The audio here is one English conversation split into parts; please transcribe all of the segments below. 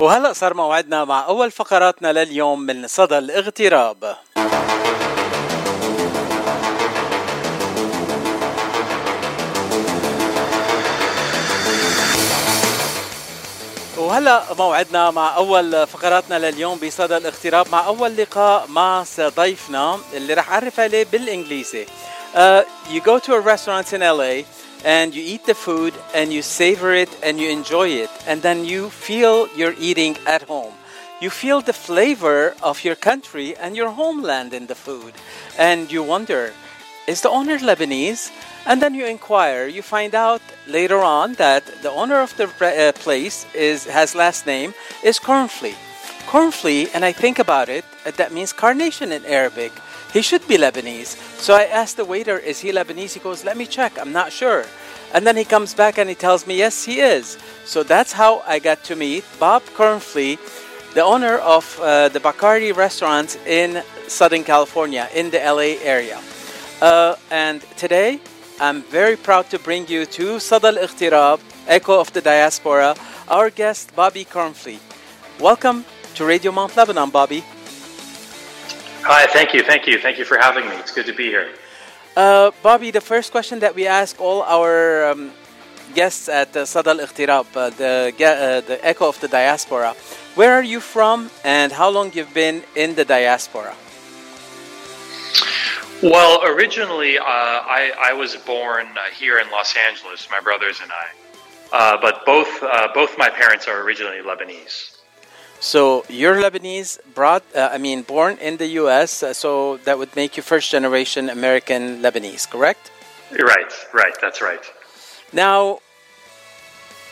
وهلأ صار موعدنا مع أول فقراتنا لليوم من صدى الاغتراب. وهلا موعدنا مع أول فقراتنا لليوم بصدى الاغتراب. مع أول لقاء مع ضيفنا اللي رح أعرف عليه بالإنجليزي. Uh, you go to a restaurant in LA and you eat the food and you savor it and you enjoy it and then you feel you're eating at home. You feel the flavor of your country and your homeland in the food and you wonder, is the owner Lebanese? And then you inquire. You find out later on that the owner of the uh, place is has last name is Kronfli. Kronfli, and I think about it, that means carnation in Arabic. He should be Lebanese. So I asked the waiter, "Is he Lebanese?" He goes, "Let me check. I'm not sure." And then he comes back and he tells me, "Yes, he is." So that's how I got to meet Bob Kronfli, the owner of uh, the Bacari restaurant in Southern California, in the LA area. Uh, and today I'm very proud to bring you to Sada al Echo of the Diaspora, our guest Bobby Kronfli. Welcome to Radio Mount Lebanon, Bobby. Hi, thank you, thank you, thank you for having me. It's good to be here. Uh, Bobby, the first question that we ask all our um, guests at uh, Sada al uh, the, uh, the Echo of the Diaspora, where are you from and how long you've been in the diaspora? Well, originally, uh, I, I, was born uh, here in Los Angeles, my brothers and I. Uh, but both, uh, both my parents are originally Lebanese. So you're Lebanese, brought, uh, I mean, born in the U.S., uh, so that would make you first generation American Lebanese, correct? Right, right, that's right. Now,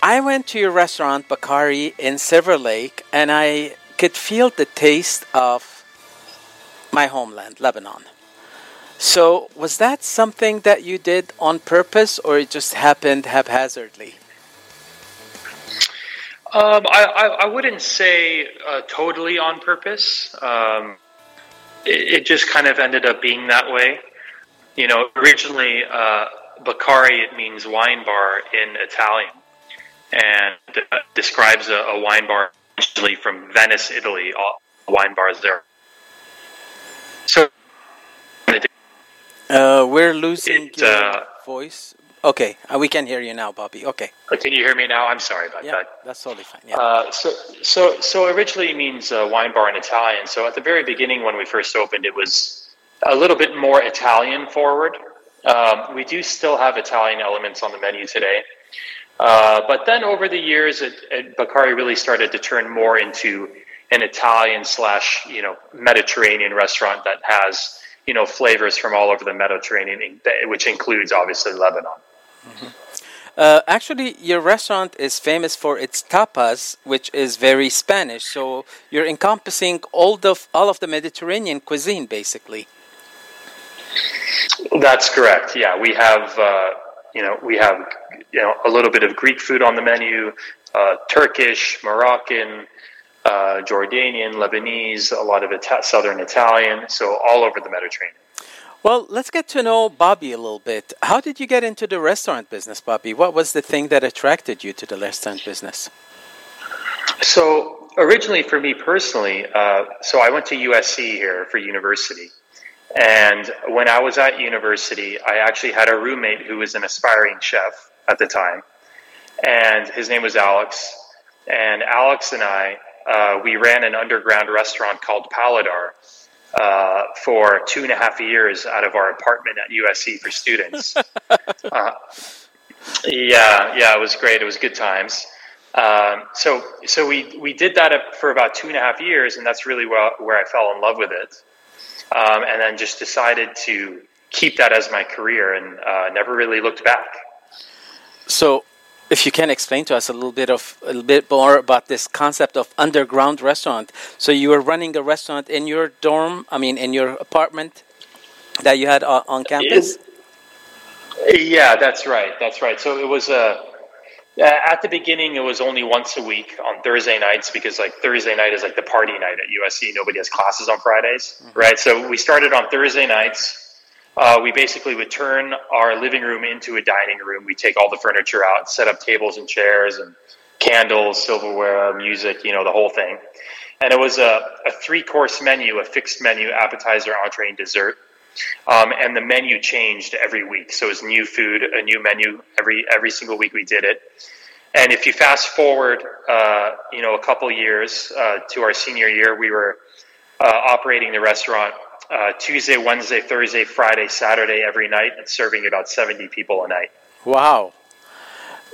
I went to your restaurant, Bacari, in Silver Lake, and I could feel the taste of my homeland, Lebanon. So, was that something that you did on purpose or it just happened haphazardly? Um, I, I, I, wouldn't say uh, totally on purpose. Um, it, it, just kind of ended up being that way. You know, originally, uh, Bacari, it means wine bar in Italian and uh, describes a, a, wine bar originally from Venice, Italy. All wine bars there. So uh, we're losing it, your uh, voice. Okay, uh, we can hear you now, Bobby. Okay. Uh, can you hear me now? I'm sorry about yeah, that. That's totally fine. Yeah. Uh, so, so, so originally it means uh, wine bar in Italian. So at the very beginning, when we first opened, it was a little bit more Italian forward. Um, we do still have Italian elements on the menu today. Uh, but then over the years, it, it, Bacari really started to turn more into an Italian slash, you know, Mediterranean restaurant that has you know flavors from all over the Mediterranean, which includes obviously Lebanon. Mm-hmm. Uh, actually, your restaurant is famous for its tapas, which is very Spanish. So you're encompassing all the all of the Mediterranean cuisine, basically. That's correct. Yeah, we have uh, you know we have you know a little bit of Greek food on the menu, uh, Turkish, Moroccan, uh, Jordanian, Lebanese, a lot of Ita- Southern Italian, so all over the Mediterranean. Well, let's get to know Bobby a little bit. How did you get into the restaurant business, Bobby? What was the thing that attracted you to the restaurant business? So, originally for me personally, uh, so I went to USC here for university. And when I was at university, I actually had a roommate who was an aspiring chef at the time. And his name was Alex. And Alex and I uh, we ran an underground restaurant called Paladar uh, for two and a half years out of our apartment at USC for students. uh, yeah, yeah, it was great. It was good times. Um, so, so we we did that for about two and a half years, and that's really where, where I fell in love with it. Um, and then just decided to keep that as my career, and uh, never really looked back. So, if you can explain to us a little bit of a little bit more about this concept of underground restaurant. So you were running a restaurant in your dorm, I mean, in your apartment that you had on campus. Yeah, that's right. That's right. So it was a. Uh, at the beginning, it was only once a week on Thursday nights because, like, Thursday night is like the party night at USC. Nobody has classes on Fridays, mm-hmm. right? So we started on Thursday nights uh, we basically would turn our living room into a dining room. We take all the furniture out, set up tables and chairs, and candles, silverware, music, you know, the whole thing. And it was a, a three course menu, a fixed menu, appetizer, entree, and dessert. Um, and the menu changed every week. So it was new food, a new menu every every single week we did it. And if you fast forward, uh, you know, a couple years uh, to our senior year, we were uh, operating the restaurant uh, Tuesday, Wednesday, Thursday, Friday, Saturday every night, and serving about seventy people a night. Wow.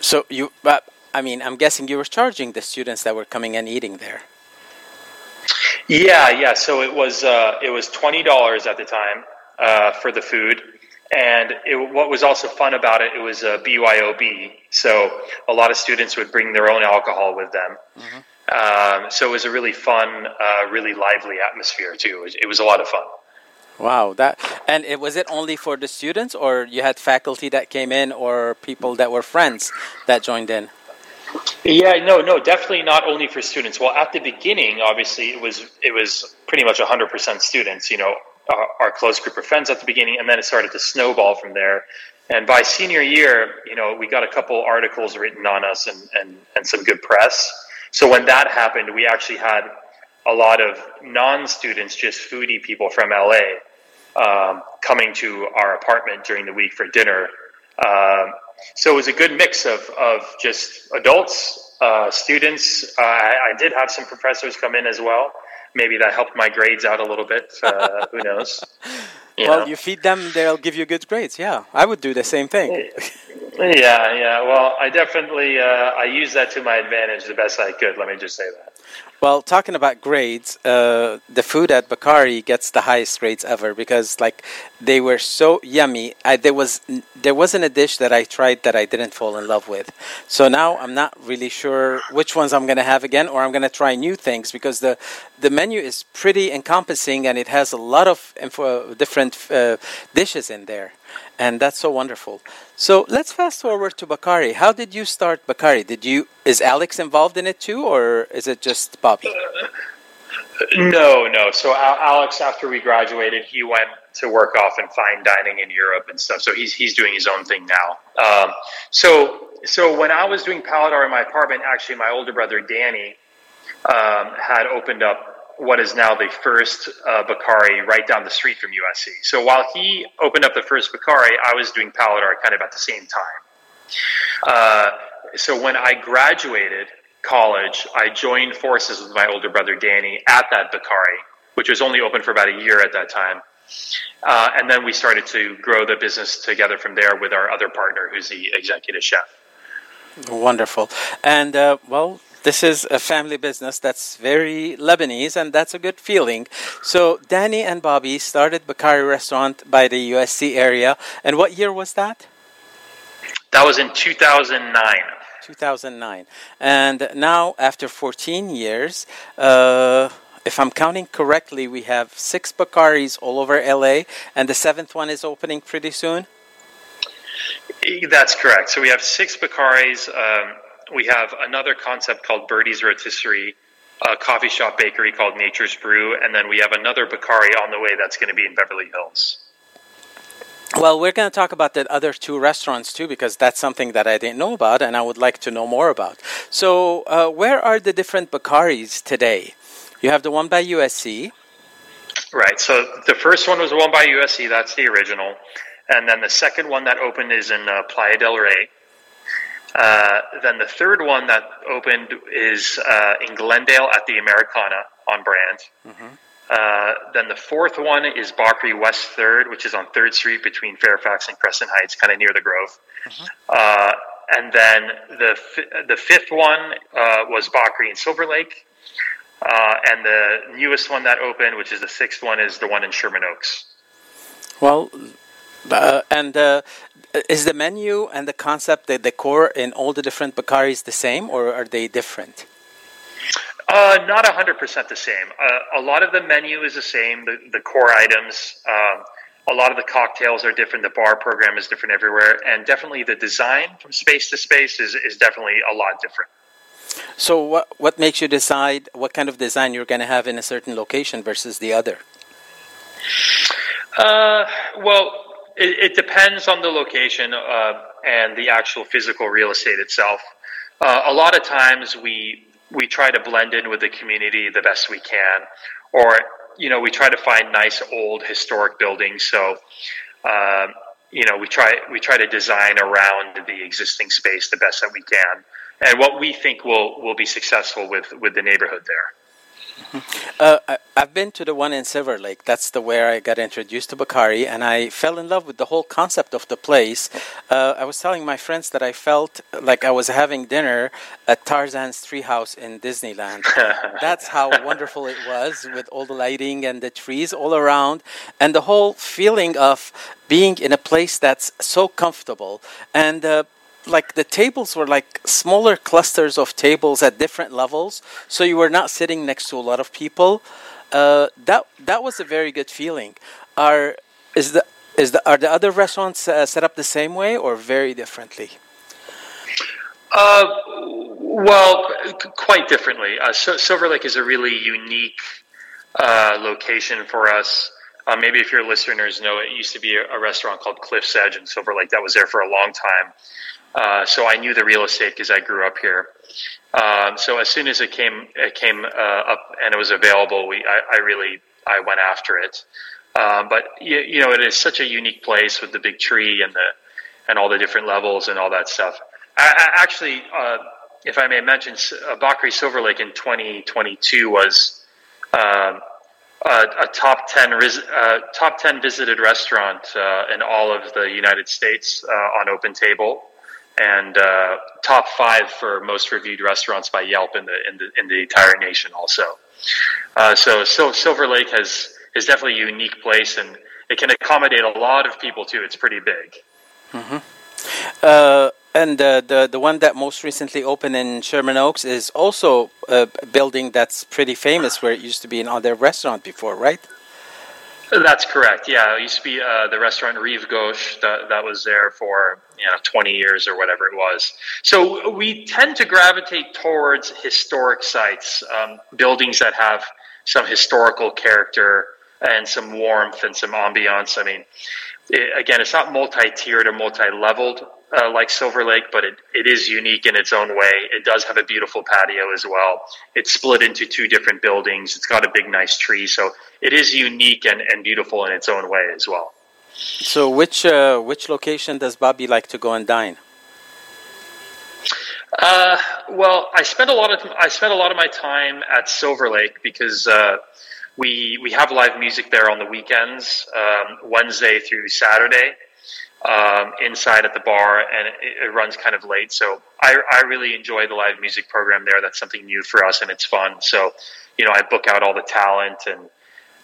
So you, but I mean, I'm guessing you were charging the students that were coming and eating there. Yeah, yeah. So it was uh, it was twenty dollars at the time uh, for the food, and it, what was also fun about it, it was a BYOB. So a lot of students would bring their own alcohol with them. Mm-hmm. Um, so it was a really fun, uh, really lively atmosphere too. It was, it was, a lot of fun. Wow, that and it was it only for the students, or you had faculty that came in, or people that were friends that joined in? Yeah, no, no, definitely not only for students. Well, at the beginning, obviously, it was it was pretty much 100% students. You know, our, our close group of friends at the beginning, and then it started to snowball from there. And by senior year, you know, we got a couple articles written on us and, and, and some good press. So when that happened, we actually had a lot of non-students, just foodie people from LA, um, coming to our apartment during the week for dinner. Um, so it was a good mix of, of just adults, uh, students. Uh, I, I, did have some professors come in as well. Maybe that helped my grades out a little bit. Uh, who knows? You well, know. you feed them, they'll give you good grades. Yeah, I would do the same thing. yeah, yeah. Well, I definitely uh, I use that to my advantage the best I could. Let me just say that. Well, talking about grades, uh, the food at Bacari gets the highest grades ever because, like, they were so yummy. I, there was there wasn't a dish that I tried that I didn't fall in love with. So now I'm not really sure which ones I'm gonna have again, or I'm gonna try new things because the the menu is pretty encompassing and it has a lot of info, different uh, dishes in there and that's so wonderful. So let's fast forward to Bacari. How did you start Bacari? Did you is Alex involved in it too, or is it just Bobby? Uh, no, no. So Alex, after we graduated, he went to work off in fine dining in Europe and stuff. So he's he's doing his own thing now. Um, so so when I was doing Paladar in my apartment, actually, my older brother Danny um, had opened up what is now the first uh, Bacari right down the street from USC. So while he opened up the first Bacari, I was doing Paladar kind of at the same time. Uh, so when I graduated college, I joined forces with my older brother Danny at that Bacari, which was only open for about a year at that time. Uh, and then we started to grow the business together from there with our other partner, who's the executive chef. Wonderful. And uh, well, this is a family business that's very Lebanese, and that's a good feeling. So, Danny and Bobby started Bacari Restaurant by the USC area. And what year was that? That was in 2009. 2009. And now, after 14 years, uh, if I'm counting correctly, we have six Bacaris all over LA, and the seventh one is opening pretty soon. That's correct. So we have six Bacaris. Um, we have another concept called Birdie's Rotisserie, a coffee shop bakery called Nature's Brew, and then we have another Bacari on the way that's going to be in Beverly Hills. Well, we're going to talk about the other two restaurants too, because that's something that I didn't know about and I would like to know more about. So, uh, where are the different Bacaris today? You have the one by USC. Right. So, the first one was the one by USC, that's the original. And then the second one that opened is in uh, Playa del Rey. Uh, then the third one that opened is uh, in Glendale at the Americana on brand. Mm-hmm. Uh, then the fourth one is Bacari West Third, which is on Third Street between Fairfax and Crescent Heights, kind of near the Grove. Mm-hmm. Uh, and then the the fifth one uh, was Bacari in Silver Lake, and the newest one that opened, which is the sixth one, is the one in Sherman Oaks. Well, and is the menu and the concept, the decor in all the different Bacaris the same, or are they different? Uh, not 100% the same. Uh, a lot of the menu is the same, the, the core items. Um, a lot of the cocktails are different. The bar program is different everywhere. And definitely the design from space to space is, is definitely a lot different. So, what, what makes you decide what kind of design you're going to have in a certain location versus the other? Uh, well, it, it depends on the location uh, and the actual physical real estate itself. uh, a lot of times we we try to blend in with the community the best we can, or you know we try to find nice old historic buildings. So um, you know we try we try to design around the existing space the best that we can, and what we think will will be successful with with the neighborhood there. Uh, I, have been to the one in Silver Lake. That's the where I got introduced to Bacari, and I fell in love with the whole concept of the place. Uh, I was telling my friends that I felt like I was having dinner at Tarzan's treehouse in Disneyland. That's how wonderful it was, with all the lighting and the trees all around, and the whole feeling of being in a place that's so comfortable. And uh, like the tables were like smaller clusters of tables at different levels, so you were not sitting next to a lot of people. Uh, that that was a very good feeling. Are is the is the are the other restaurants uh, set up the same way or very differently? Uh, well, quite differently. Uh, so, Silver Lake is a really unique uh, location for us. Uh, maybe if your listeners know, it used to be a, a, restaurant called Cliff's Edge in Silver Lake that was there for a long time. Uh, so I knew the real estate because I grew up here. Um, so as soon as it came, it came uh, up and it was available, we, I, I really, I went after it. Um, but you, you, know, it is such a unique place with the big tree and the, and all the different levels and all that stuff. I, I actually, uh, if I may mention, uh, Bacari Silver Lake in 2022 was um, a, a, top 10 uh, top 10 visited restaurant uh, in all of the United States on Open Table and uh, top five for most reviewed restaurants by Yelp in the in the, in the entire nation. Also, uh, so, so Silver Lake has is definitely a unique place, and it can accommodate a lot of people too. It's pretty big. Mm-hmm. Uh, and the the one that most recently opened in Sherman Oaks is also a building that's pretty famous, where it used to be an other restaurant before, right? That's correct. Yeah, it used to be uh, the restaurant Rive Gauche that, that was there for you know 20 years or whatever it was. So we tend to gravitate towards historic sites, um, buildings that have some historical character and some warmth and some ambiance. I mean, it, again, it's not multi-tiered or multi-leveled uh, like Silver Lake, but it, it is unique in its own way. It does have a beautiful patio as well. It's split into two different buildings. It's got a big, nice tree. So it is unique and, and beautiful in its own way as well. So, which uh, which location does Bobby like to go and dine? Uh, well, I spend a lot of I spend a lot of my time at Silver Lake because uh, we we have live music there on the weekends, um, Wednesday through Saturday um, inside at the bar, and it, it, runs kind of late. So I, I really enjoy the live music program there. That's something new for us, and it's fun. So you know, I book out all the talent, and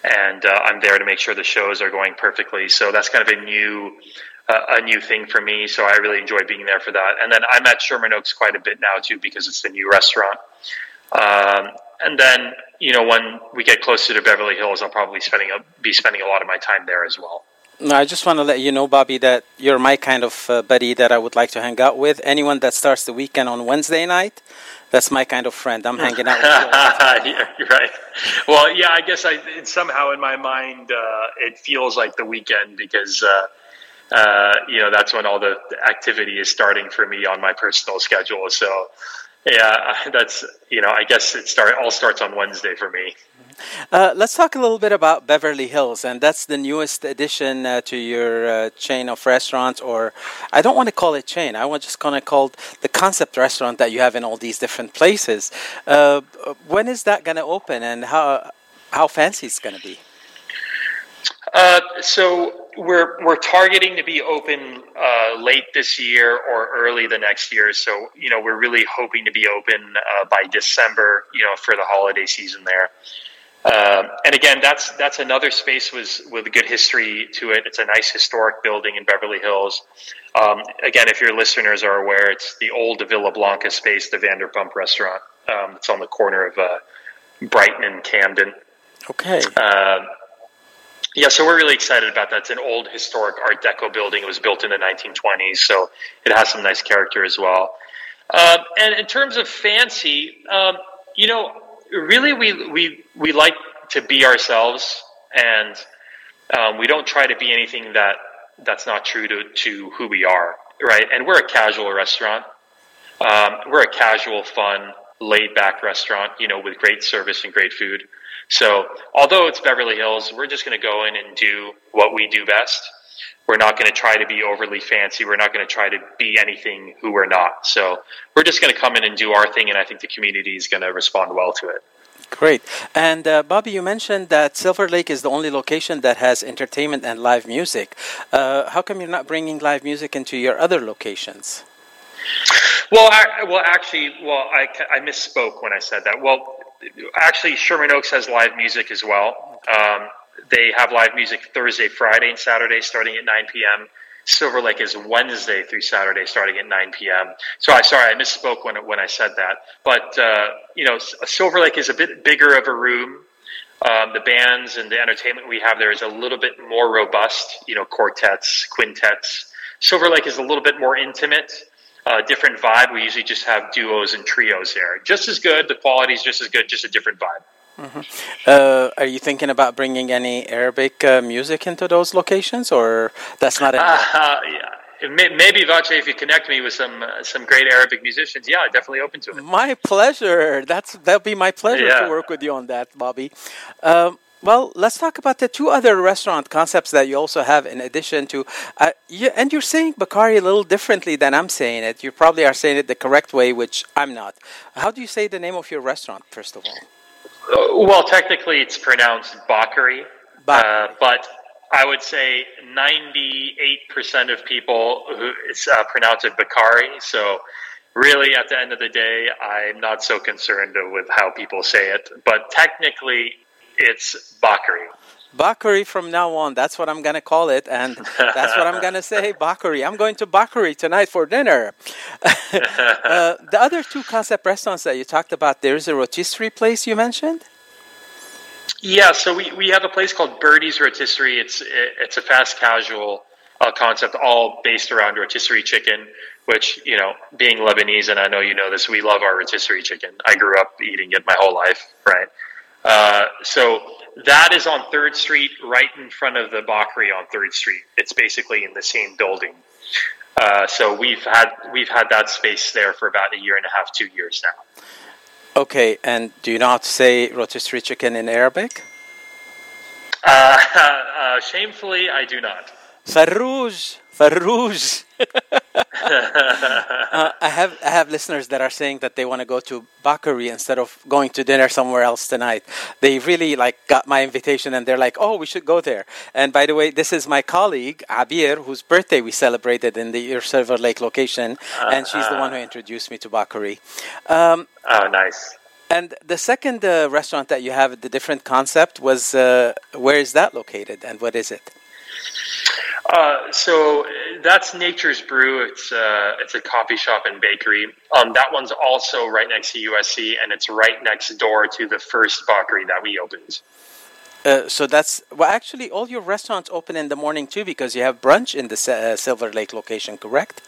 and uh, I'm there to make sure the shows are going perfectly. So that's kind of a new uh, a new thing for me. So I really enjoy being there for that. And then I'm at Sherman Oaks quite a bit now too because it's the new restaurant. Um, and then you know when we get closer to Beverly Hills, I'll probably spending a, be spending a lot of my time there as well. No, I just want to let you know, Bobby, that you're my kind of uh, buddy that I would like to hang out with. Anyone that starts the weekend on Wednesday night, that's my kind of friend. I'm hanging out with yeah, you're right. Well, yeah, I guess I somehow in my mind uh, it feels like the weekend because uh, uh, you know that's when all the activity is starting for me on my personal schedule. So yeah, that's you know I guess it start all starts on Wednesday for me. Uh, let's talk a little bit about Beverly Hills, and that's the newest addition uh, to your uh, chain of restaurants, or I don't want to call it chain. I want just kind of call the concept restaurant that you have in all these different places. Uh, when is that going to open, and how how fancy it's going to be? Uh, so we're we're targeting to be open uh, late this year or early the next year. So you know we're really hoping to be open by December. You know for the holiday season there. Um, and again, that's that's another space with with a good history to it. It's a nice historic building in Beverly Hills. Um, again, if your listeners are aware, it's the old Villa Blanca space, the Vanderpump restaurant. Um, it's on the corner of uh, Brighton and Camden. Okay. Um, yeah, so we're really excited about that. It's an old historic Art Deco building. It was built in the 1920s, so it has some nice character as well. Um, and in terms of fancy, um, you know, really we we we like to be ourselves, and um, we don't try to be anything that that's not true to to who we are, right? And we're a casual restaurant. Um, we're a casual, fun, laid back restaurant, you know, with great service and great food. So although it's Beverly Hills, we're just going to go in and do what we do best. We're not going to try to be overly fancy. We're not going to try to be anything who we're not. So we're just going to come in and do our thing, and I think the community is going to respond well to it. Great. And uh, Bobby, you mentioned that Silver Lake is the only location that has entertainment and live music. Uh, how come you're not bringing live music into your other locations? Well, I, well, actually, well, I, I misspoke when I said that. Well, actually, Sherman Oaks has live music as well. Um, they have live music Thursday, Friday, and Saturday starting at 9 p.m. Silver Lake is Wednesday through Saturday starting at 9 p.m. So I sorry I misspoke when when I said that. But uh, you know, Silver Lake is a bit bigger of a room. Um, the bands and the entertainment we have there is a little bit more robust. You know, quartets, quintets. Silver Lake is a little bit more intimate uh, different vibe. We usually just have duos and trios there. Just as good. The quality is just as good, just a different vibe. Mm-hmm. Uh, are you thinking about bringing any Arabic uh, music into those locations, or that's not? Uh, yeah. Maybe Vache, if you connect me with some uh, some great Arabic musicians, yeah, definitely open to it. My pleasure. That's that'll be my pleasure yeah. to work with you on that, Bobby. Um, well, let's talk about the two other restaurant concepts that you also have in addition to. Uh, you, and you're saying Bacari a little differently than I'm saying it. You probably are saying it the correct way, which I'm not. How do you say the name of your restaurant, first of all? Uh, well, technically, it's pronounced Bacari, uh, but I would say 98% of people who it's uh, pronounce it Bacari. So, really, at the end of the day, I'm not so concerned with how people say it. But technically, it's Bacari. Bacari from now on. That's what I'm going to call it. And that's what I'm going to say, Bacari. I'm going to Bacari tonight for dinner. uh, the other two concept restaurants that you talked about, there's a rotisserie place you mentioned? Yeah, so we, we have a place called Birdie's Rotisserie. It's, it's a fast casual uh, concept, all based around rotisserie chicken, which, you know, being Lebanese, and I know you know this, we love our rotisserie chicken. I grew up eating it my whole life, right? Uh, so that is on Third Street, right in front of the Bacari on Third Street. It's basically in the same building. Uh, so we've had we've had that space there for about a year and a half, two years now. Okay, and do you not say rotisserie chicken in Arabic? Uh, uh, shamefully, I do not. Farouj, Farouj. uh, I have I have listeners that are saying that they want to go to Bacari instead of going to dinner somewhere else tonight. They really like got my invitation and they're like, "Oh, we should go there." And by the way, this is my colleague Abir, whose birthday we celebrated in the Silver Lake location, uh, and she's the one who introduced me to Bacari. Um, oh, nice. And the second uh, restaurant that you have, the different concept, was uh, where is that located and what is it? Uh, so that's Nature's Brew. It's uh, it's a coffee shop and Bacari. Um, that one's also right next to USC, and it's right next door to the first bakery that we opened. Uh, so that's well. Actually, all your restaurants open in the morning too, because you have brunch in the uh, Silver Lake location, correct?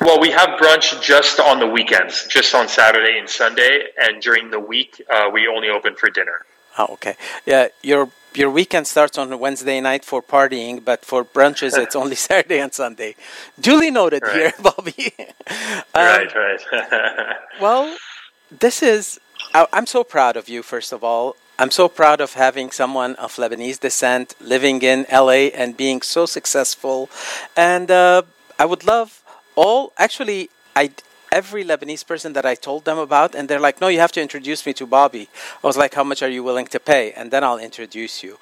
Well, we have brunch just on the weekends, just on Saturday and Sunday, and during the week uh, we only open for dinner. Oh, okay. Yeah, your your weekend starts on Wednesday night for partying, but for brunches it's only Saturday and Sunday. Duly noted right. here, Bobby. um, right, right. well, this is. I, I'm so proud of you. First of all, I'm so proud of having someone of Lebanese descent living in LA and being so successful. And uh, I would love all. Actually, I every Lebanese person that I told them about, and they're like, "No, you have to introduce me to Bobby." I was like, "How much are you willing to pay?" And then I'll introduce you.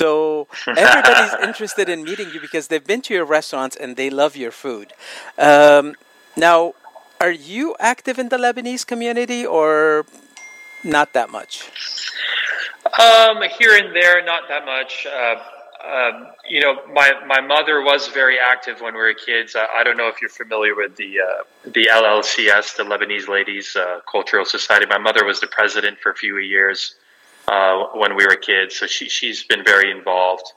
So everybody's interested in meeting you because they've been to your restaurants and they love your food. Um, now, are you active in the Lebanese community or not that much? Um, here and there, not that much. Uh, um, you know, my, my mother was very active when we were kids. I, I don't know if you're familiar with the uh, the LLCS, the Lebanese Ladies uh, Cultural Society. My mother was the president for a few years uh, when we were kids, so she she's been very involved.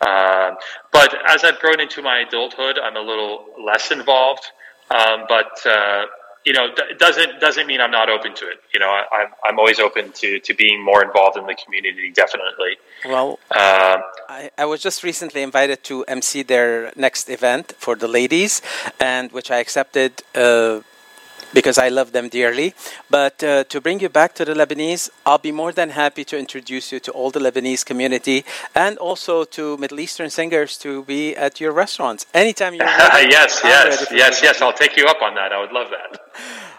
Uh, but as I've grown into my adulthood, I'm a little less involved. Um, but uh, you know, doesn't doesn't mean I'm not open to it. You know, I, I'm always open to to being more involved in the community. Definitely. Well, uh, I, I was just recently invited to MC their next event for the ladies, and which I accepted. Uh, because I love them dearly. But uh, to bring you back to the Lebanese, I'll be more than happy to introduce you to all the Lebanese community and also to Middle Eastern singers to be at your restaurants anytime ready. yes, yes, yes, yes. I'll take you up on that. I would love that.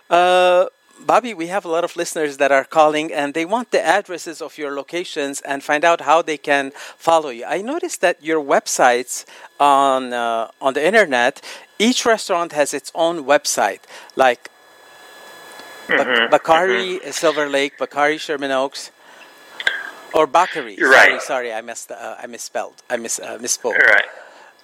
Uh, Bobby, we have a lot of listeners that are calling and they want the addresses of your locations and find out how they can follow you. I noticed that your websites on uh, on the internet, each restaurant has its own website, like Bak- Bacari Silver Lake, Bacari Sherman Oaks, or Bacari. You're sorry, right. sorry, I missed. Uh, I misspelled. I miss uh, misspoke. Right.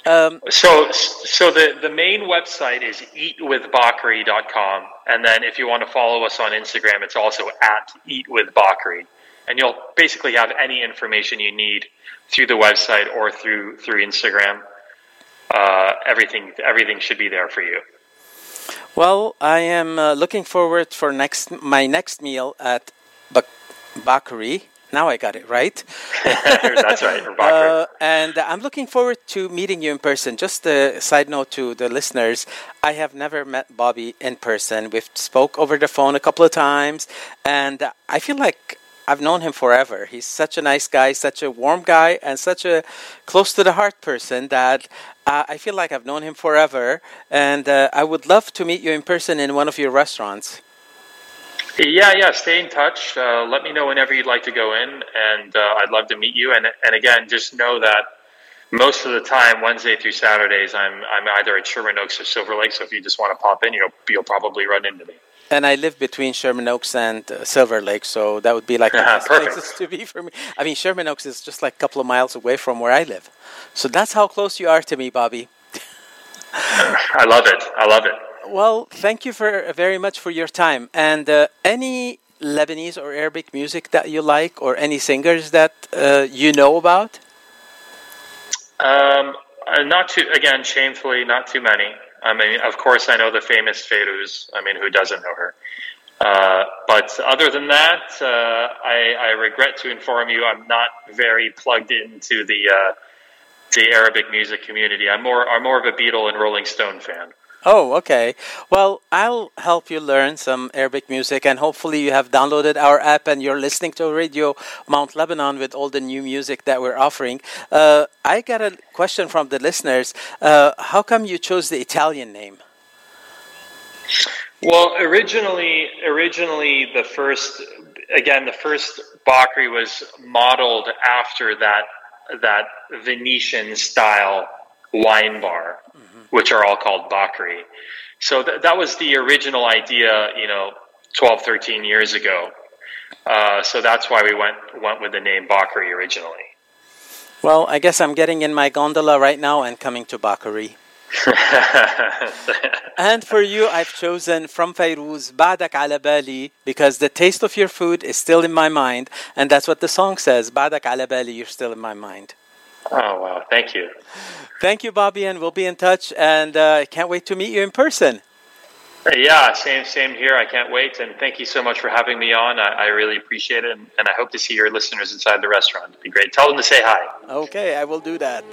Um, So, so the, the main website is eatwithbakri.com. And then if you want to follow us on Instagram, it's also at eatwithbakery. And you'll basically have any information you need through the website or through, through Instagram. Uh, everything, everything should be there for you. Well, I am uh, looking forward for next my next meal at Bak- Bacari. Now I got it right. That's right. Uh, and I'm looking forward to meeting you in person. Just a side note to the listeners: I have never met Bobby in person. We've spoke over the phone a couple of times, and I feel like I've known him forever. He's such a nice guy, such a warm guy, and such a close to the heart person that uh, I feel like I've known him forever. And uh, I would love to meet you in person in one of your restaurants. Yeah, yeah. Stay in touch. Uh, let me know whenever you'd like to go in, and uh, I'd love to meet you. And and again, just know that most of the time, Wednesday through Saturdays, I'm I'm either at Sherman Oaks or Silver Lake. So if you just want to pop in, you'll you'll probably run into me. And I live between Sherman Oaks and uh, Silver Lake, so that would be like the best places to be for me. I mean, Sherman Oaks is just like a couple of miles away from where I live. So that's how close you are to me, Bobby. I love it. I love it. Well, thank you for very much for your time. And uh, any Lebanese or Arabic music that you like, or any singers that uh, you know about? Um, uh, not too again, shamefully, not too many. I mean, of course, I know the famous Fairuz. I mean, who doesn't know her? Uh, but other than that, uh, I, I regret to inform you, I'm not very plugged into the uh, the Arabic music community. I'm more I'm more of a Beatle and Rolling Stone fan. Oh, okay. Well, I'll help you learn some Arabic music, and hopefully, you have downloaded our app and you're listening to Radio Mount Lebanon with all the new music that we're offering. Uh, I got a question from the listeners. Uh, how come you chose the Italian name? Well, originally, originally the first, again, the first Bacari was modeled after that that Venetian style wine bar, which are all called Bacari. So th- that was the original idea, you know, 12, 13 years ago. Uh, so that's why we went went with the name Bacari originally. Well, I guess I'm getting in my gondola right now and coming to Bacari. and for you, I've chosen from Fairuz, Ba'dak ala Bali, because the taste of your food is still in my mind, and that's what the song says, Ba'dak ala Bali, you're still in my mind oh wow! Thank you. Thank you, Bobby, and we'll be in touch, and uh, I can't wait to meet you in person. Yeah, same same here. I can't wait, and thank you so much for having me on. I, I really appreciate it, and, and I hope to see your listeners inside the restaurant. It'd be great. Tell them to say hi. Okay, I will do that.